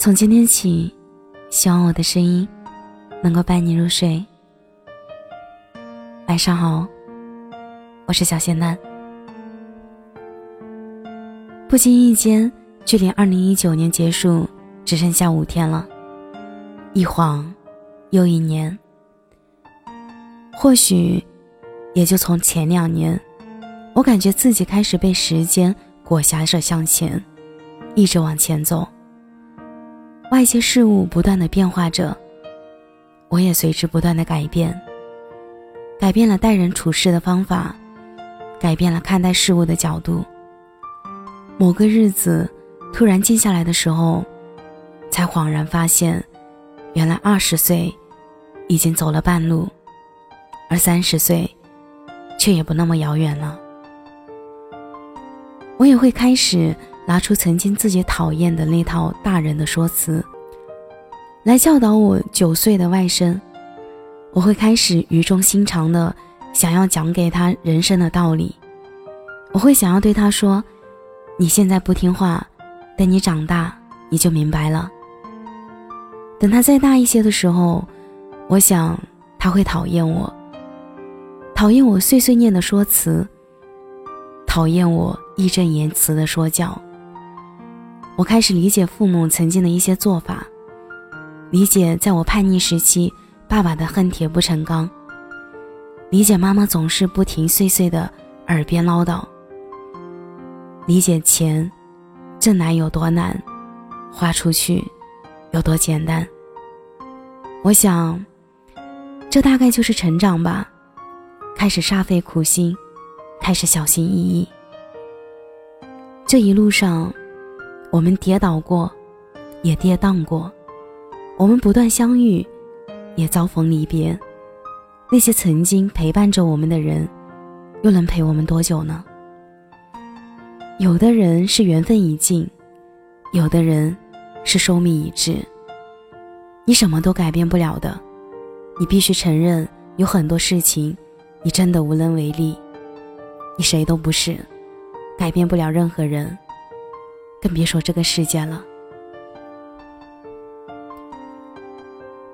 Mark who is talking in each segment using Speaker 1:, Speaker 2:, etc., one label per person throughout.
Speaker 1: 从今天起，希望我的声音能够伴你入睡。晚上好，我是小仙丹。不经意间，距离二零一九年结束只剩下五天了，一晃又一年。或许，也就从前两年，我感觉自己开始被时间裹挟着向前，一直往前走。外界事物不断的变化着，我也随之不断的改变，改变了待人处事的方法，改变了看待事物的角度。某个日子，突然静下来的时候，才恍然发现，原来二十岁已经走了半路，而三十岁，却也不那么遥远了。我也会开始。拿出曾经自己讨厌的那套大人的说辞，来教导我九岁的外甥。我会开始语重心长的想要讲给他人生的道理。我会想要对他说：“你现在不听话，等你长大你就明白了。”等他再大一些的时候，我想他会讨厌我，讨厌我碎碎念的说辞，讨厌我义正言辞的说教。我开始理解父母曾经的一些做法，理解在我叛逆时期爸爸的恨铁不成钢，理解妈妈总是不停碎碎的耳边唠叨，理解钱挣来有多难，花出去有多简单。我想，这大概就是成长吧，开始煞费苦心，开始小心翼翼。这一路上。我们跌倒过，也跌宕过；我们不断相遇，也遭逢离别。那些曾经陪伴着我们的人，又能陪我们多久呢？有的人是缘分已尽，有的人是寿命已至。你什么都改变不了的，你必须承认，有很多事情你真的无能为力。你谁都不是，改变不了任何人。更别说这个世界了。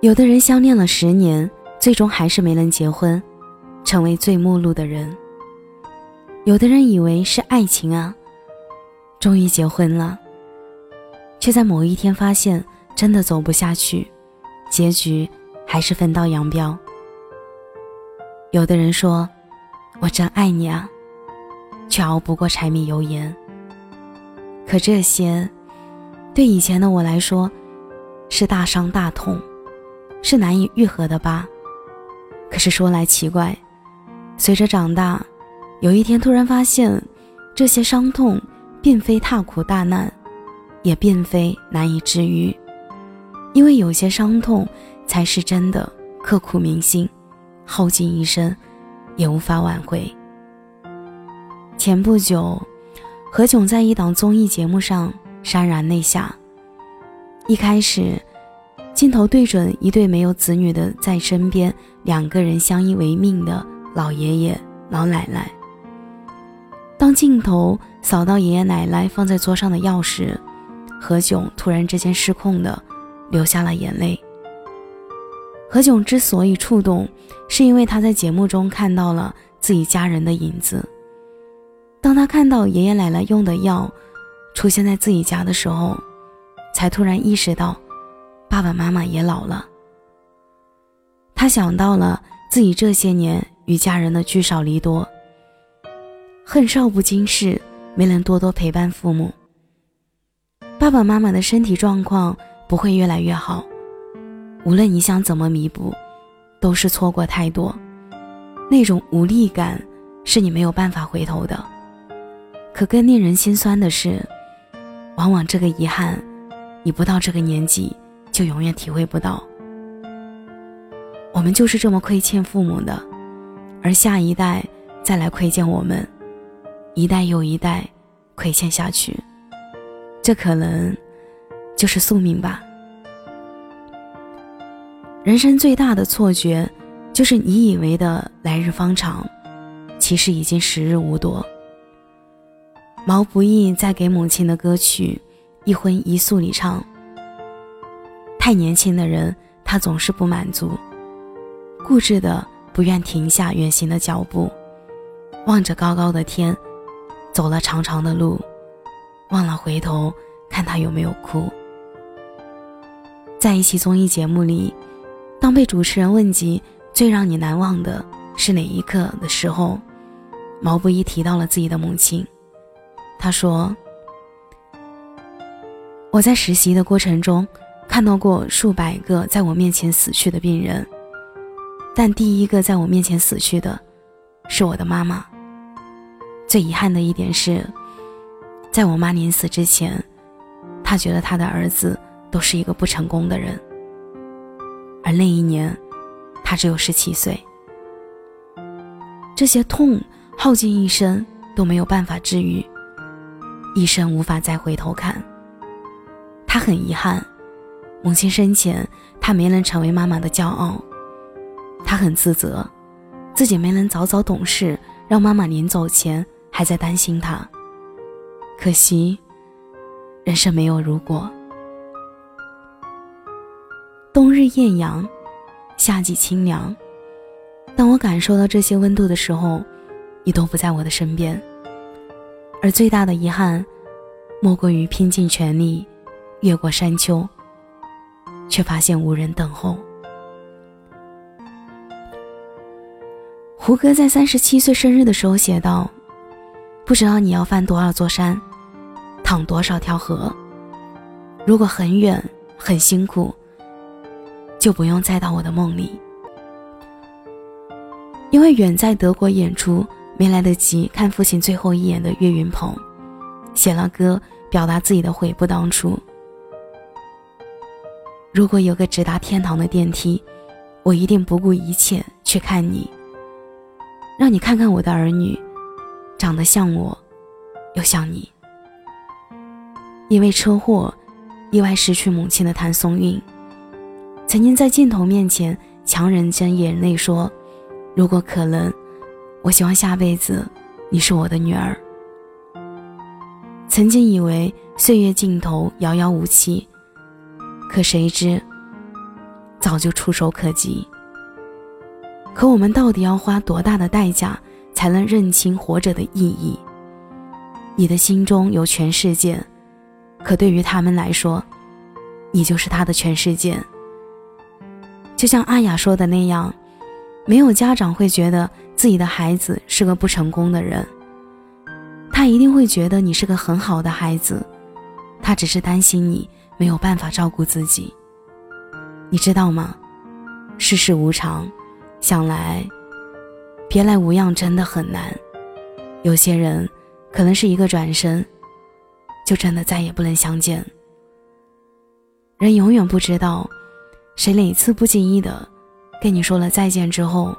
Speaker 1: 有的人相恋了十年，最终还是没能结婚，成为最陌路的人。有的人以为是爱情啊，终于结婚了，却在某一天发现真的走不下去，结局还是分道扬镳。有的人说：“我真爱你啊”，却熬不过柴米油盐。可这些，对以前的我来说，是大伤大痛，是难以愈合的疤。可是说来奇怪，随着长大，有一天突然发现，这些伤痛并非大苦大难，也并非难以治愈，因为有些伤痛才是真的刻骨铭心，耗尽一生也无法挽回。前不久。何炅在一档综艺节目上潸然泪下。一开始，镜头对准一对没有子女的在身边，两个人相依为命的老爷爷老奶奶。当镜头扫到爷爷奶奶放在桌上的钥匙，何炅突然之间失控的流下了眼泪。何炅之所以触动，是因为他在节目中看到了自己家人的影子。当他看到爷爷奶奶用的药出现在自己家的时候，才突然意识到，爸爸妈妈也老了。他想到了自己这些年与家人的聚少离多，恨少不经事，没能多多陪伴父母。爸爸妈妈的身体状况不会越来越好，无论你想怎么弥补，都是错过太多，那种无力感是你没有办法回头的。可更令人心酸的是，往往这个遗憾，你不到这个年纪就永远体会不到。我们就是这么亏欠父母的，而下一代再来亏欠我们，一代又一代亏欠下去，这可能就是宿命吧。人生最大的错觉，就是你以为的来日方长，其实已经时日无多。毛不易在给母亲的歌曲《一荤一素》里唱：“太年轻的人，他总是不满足，固执的不愿停下远行的脚步，望着高高的天，走了长长的路，忘了回头看他有没有哭。在一期综艺节目里，当被主持人问及最让你难忘的是哪一刻的时候，毛不易提到了自己的母亲。他说：“我在实习的过程中，看到过数百个在我面前死去的病人，但第一个在我面前死去的，是我的妈妈。最遗憾的一点是，在我妈临死之前，她觉得她的儿子都是一个不成功的人。而那一年，她只有十七岁。这些痛耗尽一生都没有办法治愈。”一生无法再回头看。他很遗憾，母亲生前他没能成为妈妈的骄傲。他很自责，自己没能早早懂事，让妈妈临走前还在担心他。可惜，人生没有如果。冬日艳阳，夏季清凉。当我感受到这些温度的时候，你都不在我的身边。而最大的遗憾，莫过于拼尽全力越过山丘，却发现无人等候。胡歌在三十七岁生日的时候写道：“不知道你要翻多少座山，淌多少条河。如果很远很辛苦，就不用再到我的梦里，因为远在德国演出。”没来得及看父亲最后一眼的岳云鹏，写了歌表达自己的悔不当初。如果有个直达天堂的电梯，我一定不顾一切去看你，让你看看我的儿女，长得像我，又像你。因为车祸意外失去母亲的谭松韵，曾经在镜头面前强忍着眼泪说：“如果可能。”我希望下辈子你是我的女儿。曾经以为岁月尽头遥遥无期，可谁知早就触手可及。可我们到底要花多大的代价才能认清活着的意义？你的心中有全世界，可对于他们来说，你就是他的全世界。就像阿雅说的那样，没有家长会觉得。自己的孩子是个不成功的人，他一定会觉得你是个很好的孩子，他只是担心你没有办法照顾自己。你知道吗？世事无常，想来别来无恙真的很难。有些人可能是一个转身，就真的再也不能相见。人永远不知道，谁哪次不经意的跟你说了再见之后。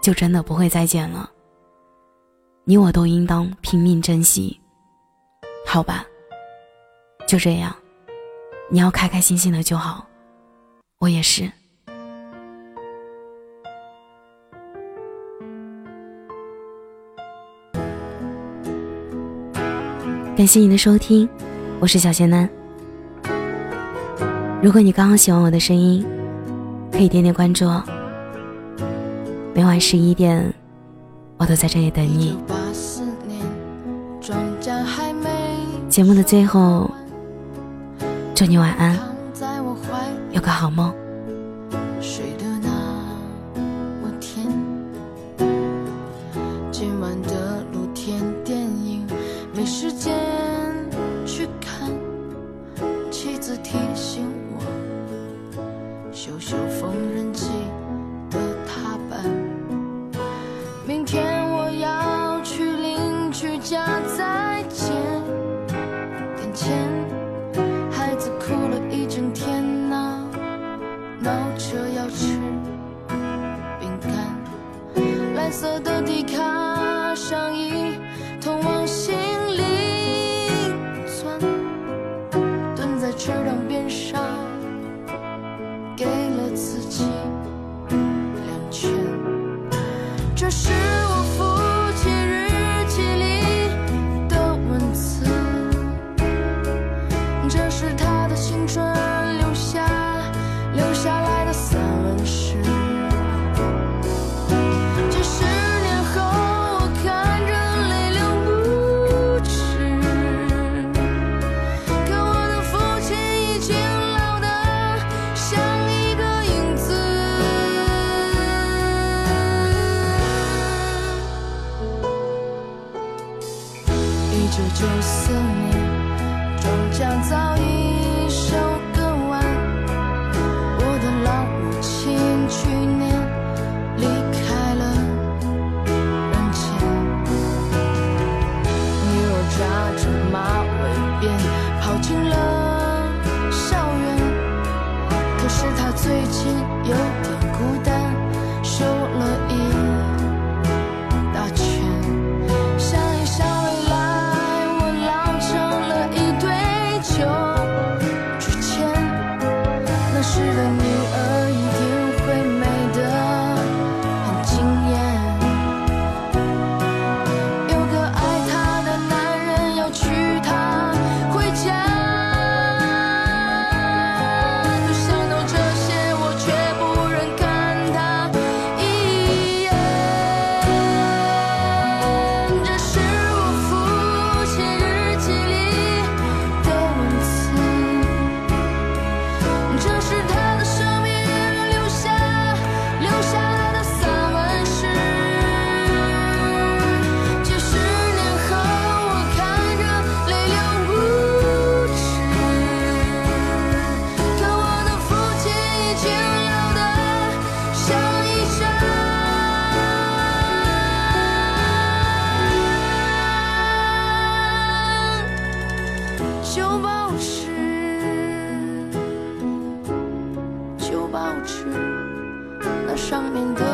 Speaker 1: 就真的不会再见了。你我都应当拼命珍惜，好吧？就这样，你要开开心心的就好，我也是。感谢你的收听，我是小仙男。如果你刚好喜欢我的声音，可以点点关注哦。每晚十一点，我都在这里等你。节目的最后，祝你晚安，有个好梦。
Speaker 2: 一九九四年终将早已上面的